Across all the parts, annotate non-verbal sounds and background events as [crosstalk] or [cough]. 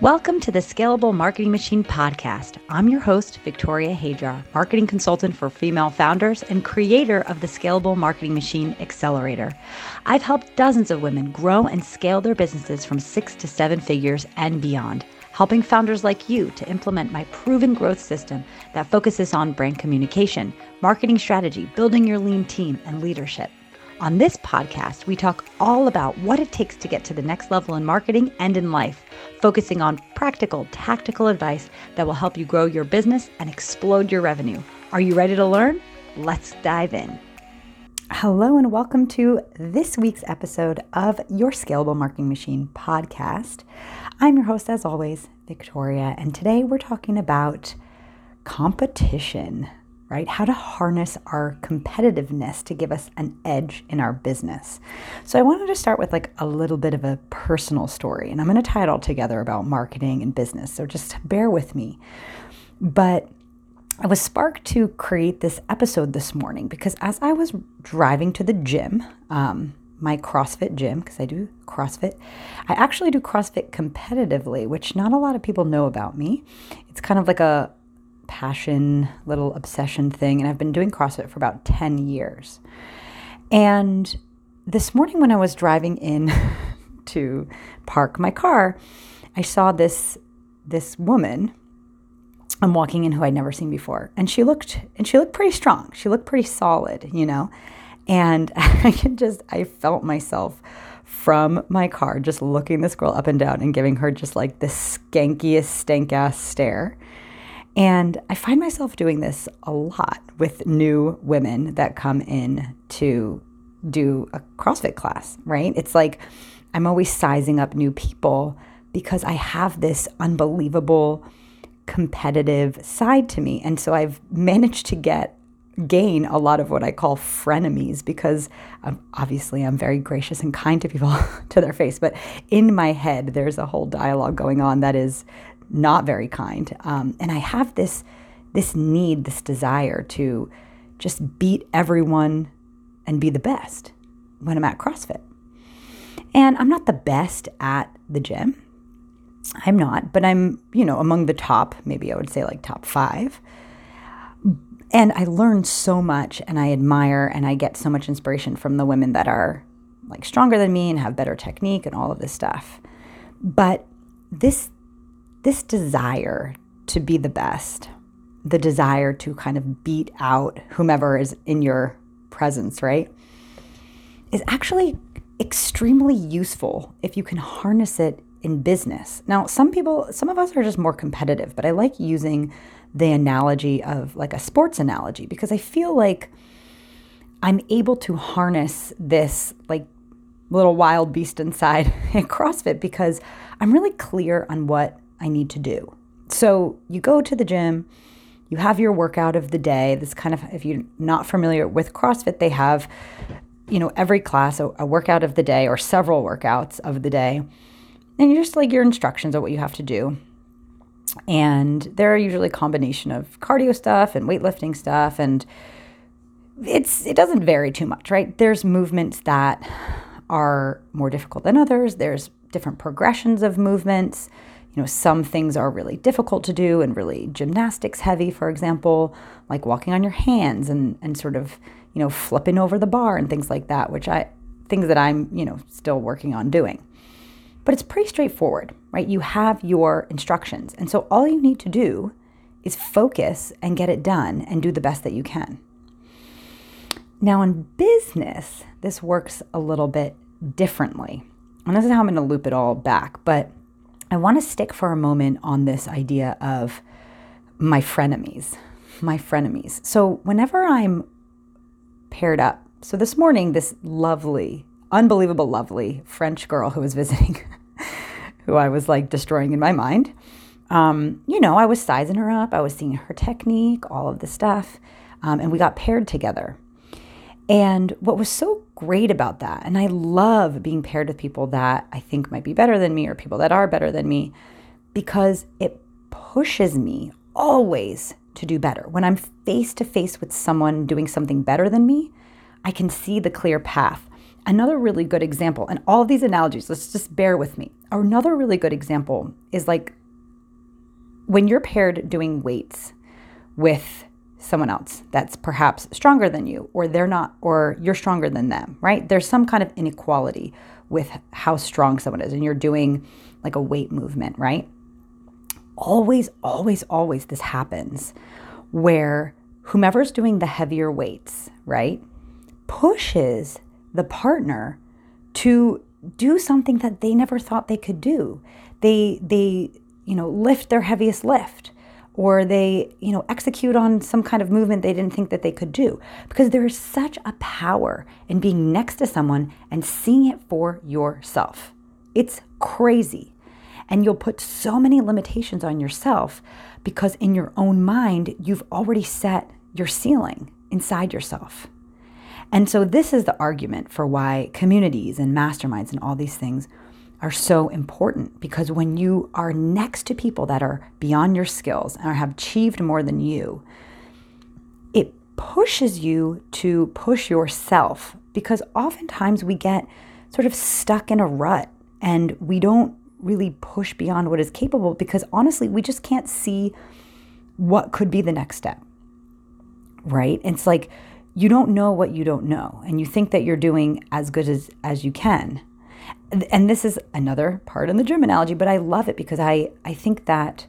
Welcome to the Scalable Marketing Machine podcast. I'm your host, Victoria Hajar, marketing consultant for female founders and creator of the Scalable Marketing Machine Accelerator. I've helped dozens of women grow and scale their businesses from six to seven figures and beyond, helping founders like you to implement my proven growth system that focuses on brand communication, marketing strategy, building your lean team, and leadership. On this podcast, we talk all about what it takes to get to the next level in marketing and in life, focusing on practical, tactical advice that will help you grow your business and explode your revenue. Are you ready to learn? Let's dive in. Hello, and welcome to this week's episode of your Scalable Marketing Machine podcast. I'm your host, as always, Victoria, and today we're talking about competition right? How to harness our competitiveness to give us an edge in our business. So I wanted to start with like a little bit of a personal story, and I'm going to tie it all together about marketing and business. So just bear with me. But I was sparked to create this episode this morning because as I was driving to the gym, um, my CrossFit gym, because I do CrossFit, I actually do CrossFit competitively, which not a lot of people know about me. It's kind of like a passion, little obsession thing. And I've been doing CrossFit for about 10 years. And this morning, when I was driving in [laughs] to park my car, I saw this this woman I'm walking in who I'd never seen before. And she looked and she looked pretty strong. She looked pretty solid, you know. And [laughs] I can just I felt myself from my car just looking this girl up and down and giving her just like the skankiest stank ass stare. And I find myself doing this a lot with new women that come in to do a CrossFit class, right? It's like I'm always sizing up new people because I have this unbelievable competitive side to me. And so I've managed to get gain a lot of what I call frenemies because obviously I'm very gracious and kind to people [laughs] to their face, but in my head there's a whole dialogue going on that is not very kind. Um, and I have this this need, this desire to just beat everyone and be the best when I'm at CrossFit. And I'm not the best at the gym. I'm not, but I'm, you know, among the top, maybe I would say like top five. And I learn so much and I admire and I get so much inspiration from the women that are like stronger than me and have better technique and all of this stuff. But this this desire to be the best, the desire to kind of beat out whomever is in your presence, right? Is actually extremely useful if you can harness it in business. Now, some people, some of us are just more competitive, but I like using the analogy of like a sports analogy because I feel like I'm able to harness this like little wild beast inside [laughs] at CrossFit because I'm really clear on what I need to do. So you go to the gym, you have your workout of the day. This kind of, if you're not familiar with CrossFit, they have, you know, every class a, a workout of the day or several workouts of the day. And you just like your instructions of what you have to do. And they're usually a combination of cardio stuff and weightlifting stuff. And it's it doesn't vary too much, right? There's movements that are more difficult than others. There's different progressions of movements you know, some things are really difficult to do and really gymnastics heavy, for example, like walking on your hands and, and sort of, you know, flipping over the bar and things like that, which I, things that I'm, you know, still working on doing. But it's pretty straightforward, right? You have your instructions. And so all you need to do is focus and get it done and do the best that you can. Now, in business, this works a little bit differently. And this is how I'm going to loop it all back. But I want to stick for a moment on this idea of my frenemies. My frenemies. So, whenever I'm paired up, so this morning, this lovely, unbelievable, lovely French girl who was visiting, [laughs] who I was like destroying in my mind, um, you know, I was sizing her up, I was seeing her technique, all of the stuff, um, and we got paired together. And what was so great about that, and I love being paired with people that I think might be better than me or people that are better than me, because it pushes me always to do better. When I'm face to face with someone doing something better than me, I can see the clear path. Another really good example, and all these analogies, let's just bear with me. Another really good example is like when you're paired doing weights with someone else that's perhaps stronger than you, or they're not, or you're stronger than them, right? There's some kind of inequality with how strong someone is, and you're doing like a weight movement, right? Always, always, always this happens where whomever's doing the heavier weights, right, pushes the partner to do something that they never thought they could do. They they you know lift their heaviest lift or they you know execute on some kind of movement they didn't think that they could do because there is such a power in being next to someone and seeing it for yourself. It's crazy. And you'll put so many limitations on yourself because in your own mind you've already set your ceiling inside yourself. And so, this is the argument for why communities and masterminds and all these things are so important because when you are next to people that are beyond your skills and have achieved more than you, it pushes you to push yourself because oftentimes we get sort of stuck in a rut and we don't really push beyond what is capable because honestly, we just can't see what could be the next step. Right? It's like you don't know what you don't know and you think that you're doing as good as as you can and this is another part in the gym analogy but i love it because i i think that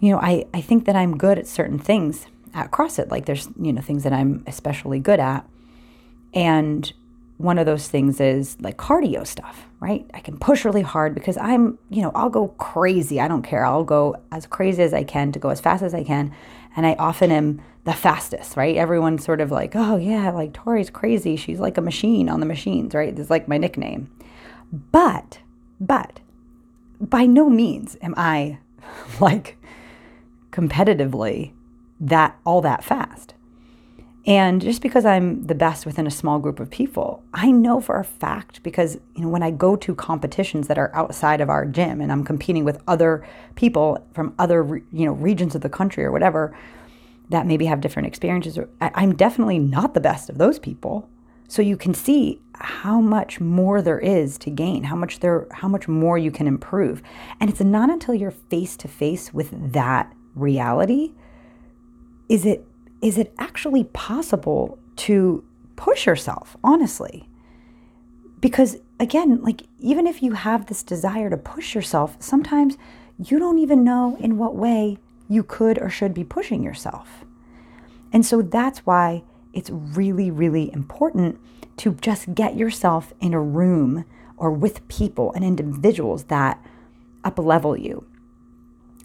you know i i think that i'm good at certain things at crossfit like there's you know things that i'm especially good at and one of those things is like cardio stuff right i can push really hard because i'm you know i'll go crazy i don't care i'll go as crazy as i can to go as fast as i can and i often am the fastest, right? Everyone's sort of like, oh yeah, like Tori's crazy. She's like a machine on the machines, right? It's like my nickname. But, but, by no means am I [laughs] like competitively that all that fast. And just because I'm the best within a small group of people, I know for a fact because you know when I go to competitions that are outside of our gym and I'm competing with other people from other you know regions of the country or whatever, that maybe have different experiences. I'm definitely not the best of those people. So you can see how much more there is to gain, how much there how much more you can improve. And it's not until you're face to face with that reality is it is it actually possible to push yourself, honestly. Because again, like even if you have this desire to push yourself, sometimes you don't even know in what way you could or should be pushing yourself. And so that's why it's really, really important to just get yourself in a room or with people and individuals that up level you.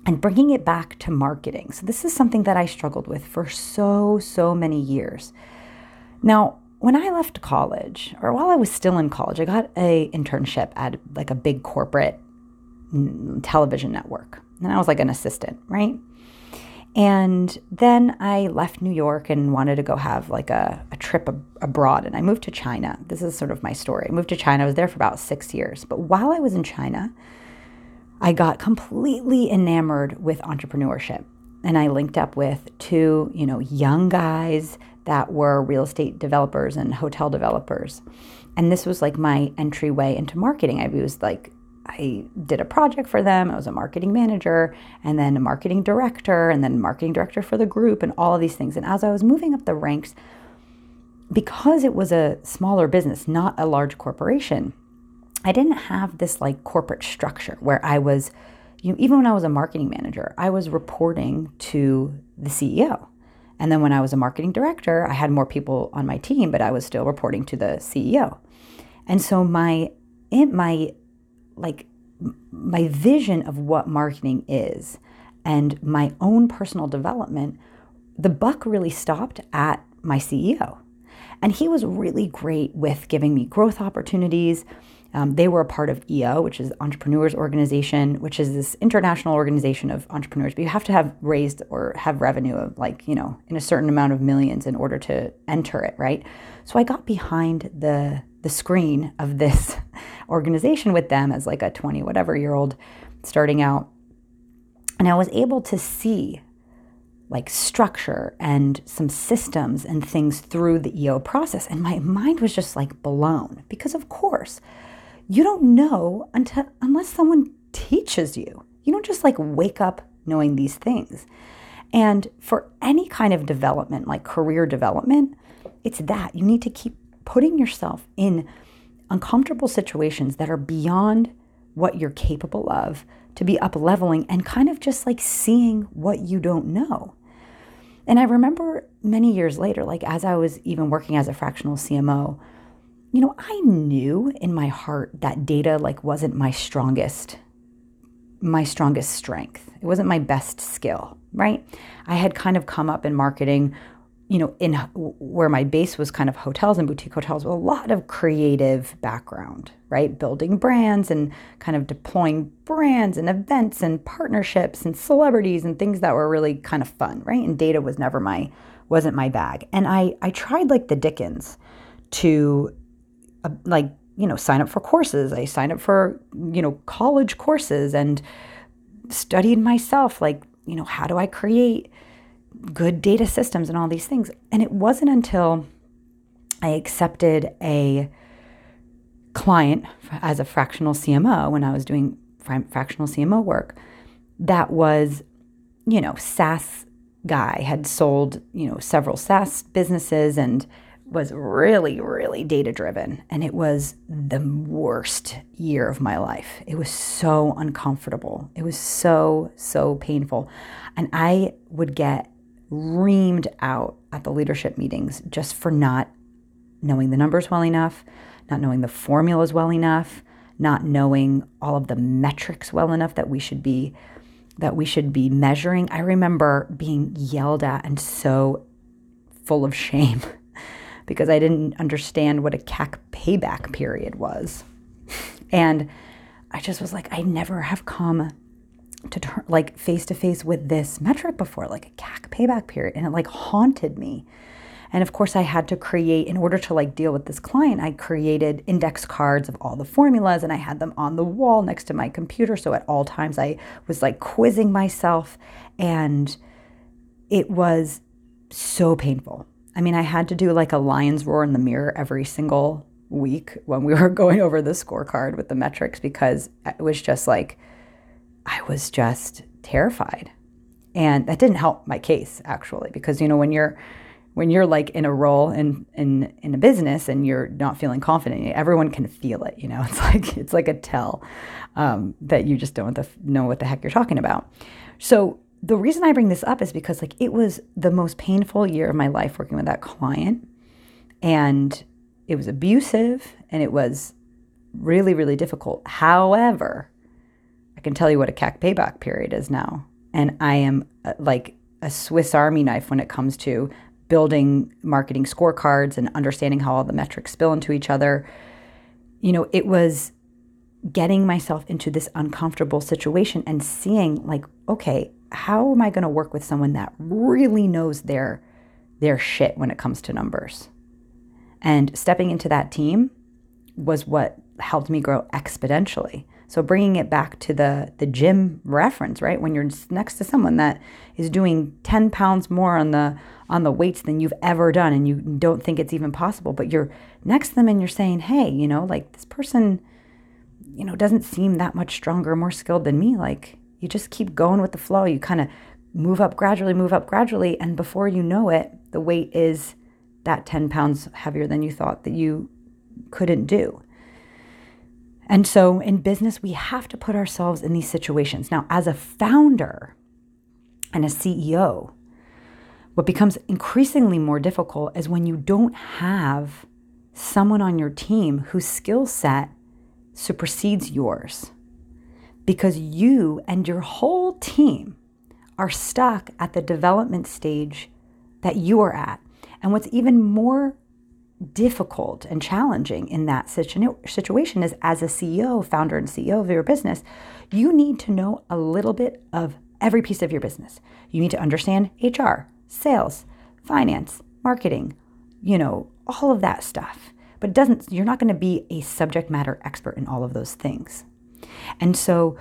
And bringing it back to marketing. So, this is something that I struggled with for so, so many years. Now, when I left college, or while I was still in college, I got a internship at like a big corporate television network. And I was like an assistant, right? And then I left New York and wanted to go have like a, a trip ab- abroad. And I moved to China. This is sort of my story. I moved to China. I was there for about six years. But while I was in China, I got completely enamored with entrepreneurship. And I linked up with two, you know, young guys that were real estate developers and hotel developers. And this was like my entryway into marketing. I was like I did a project for them. I was a marketing manager and then a marketing director and then marketing director for the group and all of these things. And as I was moving up the ranks, because it was a smaller business, not a large corporation, I didn't have this like corporate structure where I was, you know, even when I was a marketing manager, I was reporting to the CEO. And then when I was a marketing director, I had more people on my team, but I was still reporting to the CEO. And so my my like my vision of what marketing is and my own personal development, the buck really stopped at my CEO. And he was really great with giving me growth opportunities. Um, they were a part of EO, which is Entrepreneurs Organization, which is this international organization of entrepreneurs. But you have to have raised or have revenue of like, you know, in a certain amount of millions in order to enter it, right? So I got behind the the screen of this [laughs] organization with them as like a 20 whatever year old starting out. And I was able to see like structure and some systems and things through the EO process. And my mind was just like blown because, of course, you don't know until unless someone teaches you. You don't just like wake up knowing these things. And for any kind of development, like career development, it's that you need to keep putting yourself in uncomfortable situations that are beyond what you're capable of to be up leveling and kind of just like seeing what you don't know. And I remember many years later, like as I was even working as a fractional CMO, you know, I knew in my heart that data like wasn't my strongest my strongest strength. It wasn't my best skill, right? I had kind of come up in marketing you know, in where my base was kind of hotels and boutique hotels with a lot of creative background, right? Building brands and kind of deploying brands and events and partnerships and celebrities and things that were really kind of fun, right? And data was never my wasn't my bag. And I I tried like the Dickens to uh, like, you know, sign up for courses. I signed up for, you know, college courses and studied myself like, you know, how do I create good data systems and all these things. And it wasn't until I accepted a client as a fractional CMO when I was doing fractional CMO work that was, you know, SaaS guy had sold, you know, several SaaS businesses and was really, really data driven. And it was the worst year of my life. It was so uncomfortable. It was so, so painful. And I would get reamed out at the leadership meetings just for not knowing the numbers well enough, not knowing the formulas well enough, not knowing all of the metrics well enough that we should be that we should be measuring. I remember being yelled at and so full of shame [laughs] because I didn't understand what a CAC payback period was. And I just was like, I never have come to turn like face to face with this metric before, like a CAC payback period, and it like haunted me. And of course, I had to create, in order to like deal with this client, I created index cards of all the formulas and I had them on the wall next to my computer. So at all times, I was like quizzing myself. And it was so painful. I mean, I had to do like a lion's roar in the mirror every single week when we were [laughs] going over the scorecard with the metrics because it was just like, I was just terrified. And that didn't help my case actually, because you know, when you're when you're like in a role in in in a business and you're not feeling confident, everyone can feel it. You know, [laughs] it's like it's like a tell um, that you just don't know what the heck you're talking about. So the reason I bring this up is because like it was the most painful year of my life working with that client, and it was abusive and it was really really difficult. However, I can tell you what a CAC payback period is now. And I am uh, like a Swiss Army knife when it comes to building marketing scorecards and understanding how all the metrics spill into each other. You know, it was getting myself into this uncomfortable situation and seeing like, okay, how am I going to work with someone that really knows their their shit when it comes to numbers? And stepping into that team was what helped me grow exponentially. So bringing it back to the the gym reference, right? When you're next to someone that is doing 10 pounds more on the on the weights than you've ever done and you don't think it's even possible, but you're next to them and you're saying, "Hey, you know, like this person you know, doesn't seem that much stronger, more skilled than me." Like you just keep going with the flow. You kind of move up gradually, move up gradually, and before you know it, the weight is that 10 pounds heavier than you thought that you couldn't do. And so in business, we have to put ourselves in these situations. Now, as a founder and a CEO, what becomes increasingly more difficult is when you don't have someone on your team whose skill set supersedes yours because you and your whole team are stuck at the development stage that you are at. And what's even more difficult and challenging in that situ- situation is as a CEO, founder and CEO of your business, you need to know a little bit of every piece of your business. You need to understand HR, sales, finance, marketing, you know, all of that stuff. But it doesn't you're not going to be a subject matter expert in all of those things. And so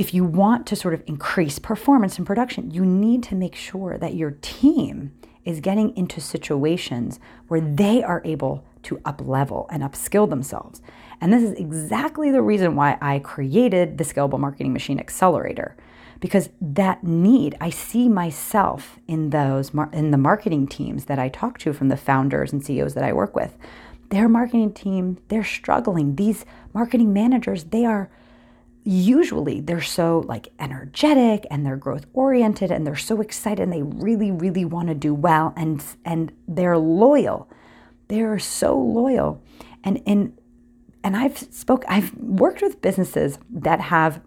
if you want to sort of increase performance in production, you need to make sure that your team is getting into situations where they are able to uplevel and upskill themselves. And this is exactly the reason why I created the Scalable Marketing Machine Accelerator because that need I see myself in those in the marketing teams that I talk to from the founders and CEOs that I work with. Their marketing team, they're struggling. These marketing managers, they are usually they're so like energetic and they're growth oriented and they're so excited and they really really want to do well and and they're loyal. They're so loyal. And in and I've spoke I've worked with businesses that have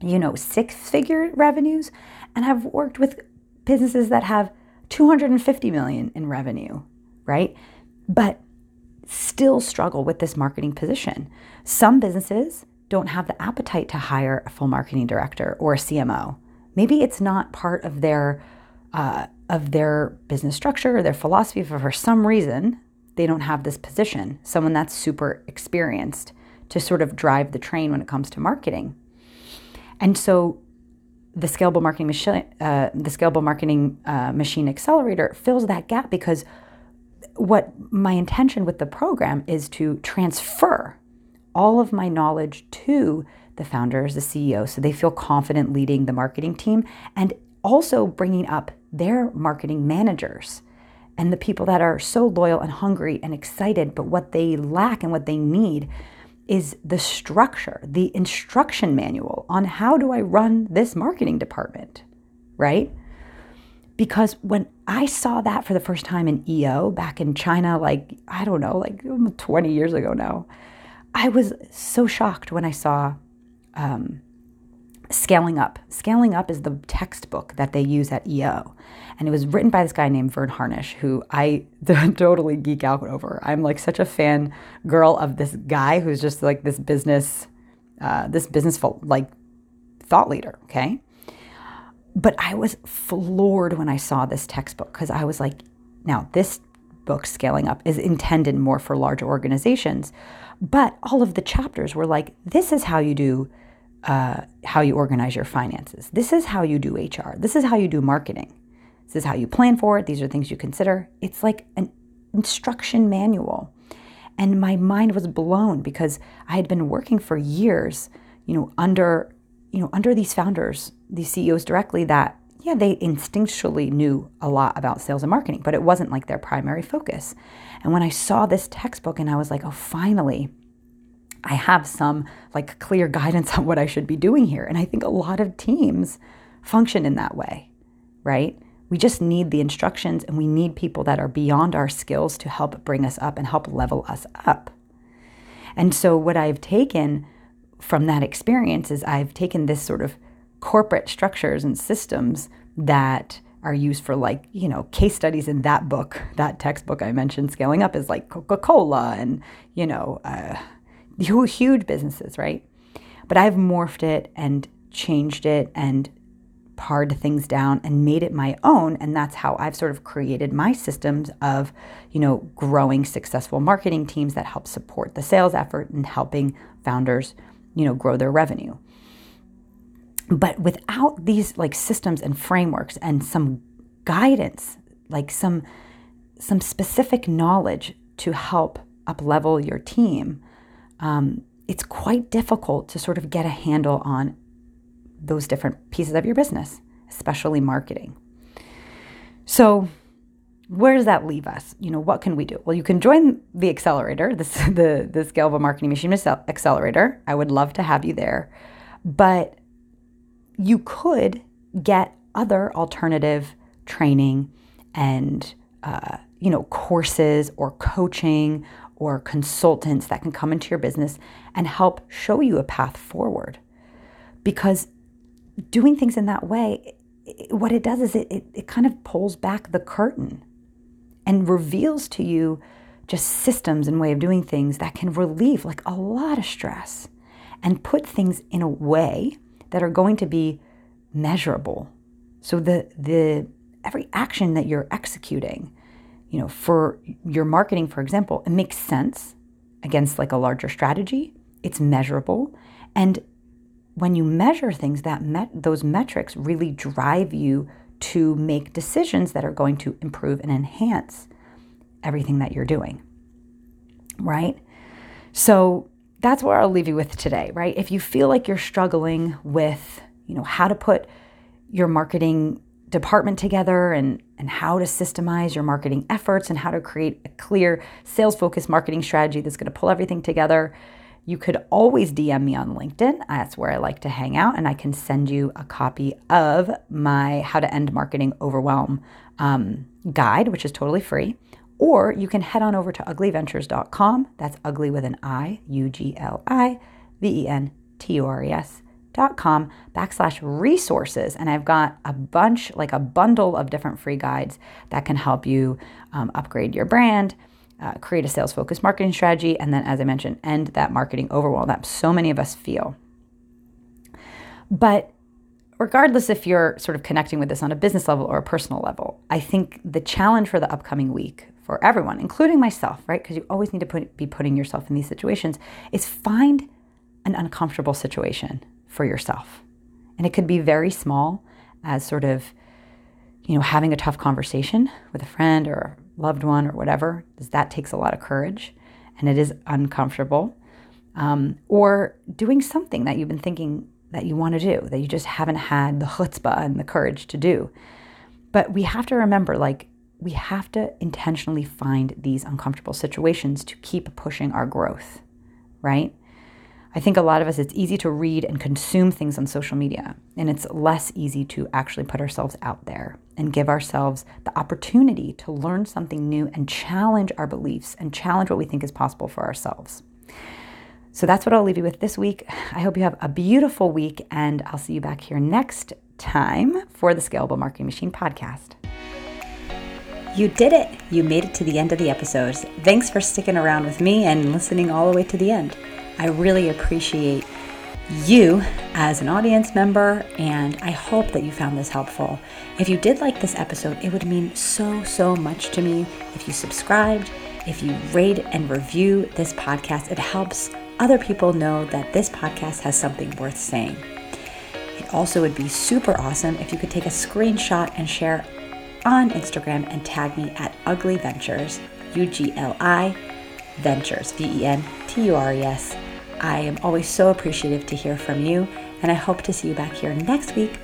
you know six figure revenues and I've worked with businesses that have 250 million in revenue right? But still struggle with this marketing position. Some businesses don't have the appetite to hire a full marketing director or a CMO. Maybe it's not part of their uh, of their business structure or their philosophy. For, for some reason, they don't have this position, someone that's super experienced to sort of drive the train when it comes to marketing. And so, the scalable marketing machine, uh, the scalable marketing uh, machine accelerator fills that gap because what my intention with the program is to transfer all of my knowledge to the founders, the CEO, so they feel confident leading the marketing team and also bringing up their marketing managers and the people that are so loyal and hungry and excited, but what they lack and what they need is the structure, the instruction manual on how do I run this marketing department, right? Because when I saw that for the first time in EO back in China, like, I don't know, like 20 years ago now, I was so shocked when I saw um, Scaling Up. Scaling Up is the textbook that they use at EO. And it was written by this guy named Verne Harnish, who I [laughs] totally geek out over. I'm like such a fan girl of this guy who's just like this business, uh, this business like thought leader. Okay. But I was floored when I saw this textbook because I was like, now this book, Scaling Up, is intended more for large organizations. But all of the chapters were like, this is how you do, uh, how you organize your finances. This is how you do HR. This is how you do marketing. This is how you plan for it. These are things you consider. It's like an instruction manual. And my mind was blown because I had been working for years, you know, under, you know, under these founders, these CEOs directly that yeah, they instinctually knew a lot about sales and marketing, but it wasn't like their primary focus. And when I saw this textbook and I was like, oh, finally, I have some like clear guidance [laughs] on what I should be doing here. And I think a lot of teams function in that way, right? We just need the instructions and we need people that are beyond our skills to help bring us up and help level us up. And so, what I've taken from that experience is I've taken this sort of corporate structures and systems that are used for like you know case studies in that book that textbook i mentioned scaling up is like coca-cola and you know uh, huge businesses right? But i've morphed it and changed it and pared things down and made it my own and that's how i've sort of created my systems of you know growing successful marketing teams that help support the sales effort and helping founders you know grow their revenue but without these like systems and frameworks and some guidance, like some some specific knowledge to help up level your team, um, it's quite difficult to sort of get a handle on those different pieces of your business, especially marketing. So, where does that leave us? You know, what can we do? Well, you can join the accelerator, this [laughs] the the Scalable Marketing Machine Accelerator. I would love to have you there, but you could get other alternative training and uh, you know courses or coaching or consultants that can come into your business and help show you a path forward. Because doing things in that way what it does is it, it, it kind of pulls back the curtain and reveals to you just systems and way of doing things that can relieve like a lot of stress and put things in a way that are going to be measurable. So the the every action that you're executing, you know, for your marketing, for example, it makes sense against like a larger strategy. It's measurable. And when you measure things, that met, those metrics really drive you to make decisions that are going to improve and enhance everything that you're doing. Right? So that's where I'll leave you with today, right? If you feel like you're struggling with, you know, how to put your marketing department together and and how to systemize your marketing efforts and how to create a clear sales focused marketing strategy that's going to pull everything together, you could always DM me on LinkedIn. That's where I like to hang out, and I can send you a copy of my How to End Marketing Overwhelm um, guide, which is totally free. Or you can head on over to ugliventures.com. That's ugly with an I, U G L I V E N T U R E S. Dot com backslash resources and i've got a bunch like a bundle of different free guides that can help you um, upgrade your brand uh, create a sales focused marketing strategy, and then, as I mentioned, end that marketing overwhelm that so many of us feel. But regardless if you're sort of connecting with this on a business level or a personal level, I think the challenge for the upcoming week for everyone, including myself, right? Because you always need to put, be putting yourself in these situations, is find an uncomfortable situation for yourself. And it could be very small, as sort of, you know, having a tough conversation with a friend or a loved one or whatever, because that takes a lot of courage and it is uncomfortable. Um, or doing something that you've been thinking that you want to do, that you just haven't had the chutzpah and the courage to do. But we have to remember, like, we have to intentionally find these uncomfortable situations to keep pushing our growth, right? I think a lot of us, it's easy to read and consume things on social media, and it's less easy to actually put ourselves out there and give ourselves the opportunity to learn something new and challenge our beliefs and challenge what we think is possible for ourselves. So that's what I'll leave you with this week. I hope you have a beautiful week, and I'll see you back here next time for the Scalable Marketing Machine podcast. You did it! You made it to the end of the episode. Thanks for sticking around with me and listening all the way to the end. I really appreciate you as an audience member, and I hope that you found this helpful. If you did like this episode, it would mean so, so much to me if you subscribed, if you rate and review this podcast. It helps other people know that this podcast has something worth saying. It also would be super awesome if you could take a screenshot and share on Instagram and tag me at Ugli Ventures, U G L I Ventures, V E N T U R E S. I am always so appreciative to hear from you, and I hope to see you back here next week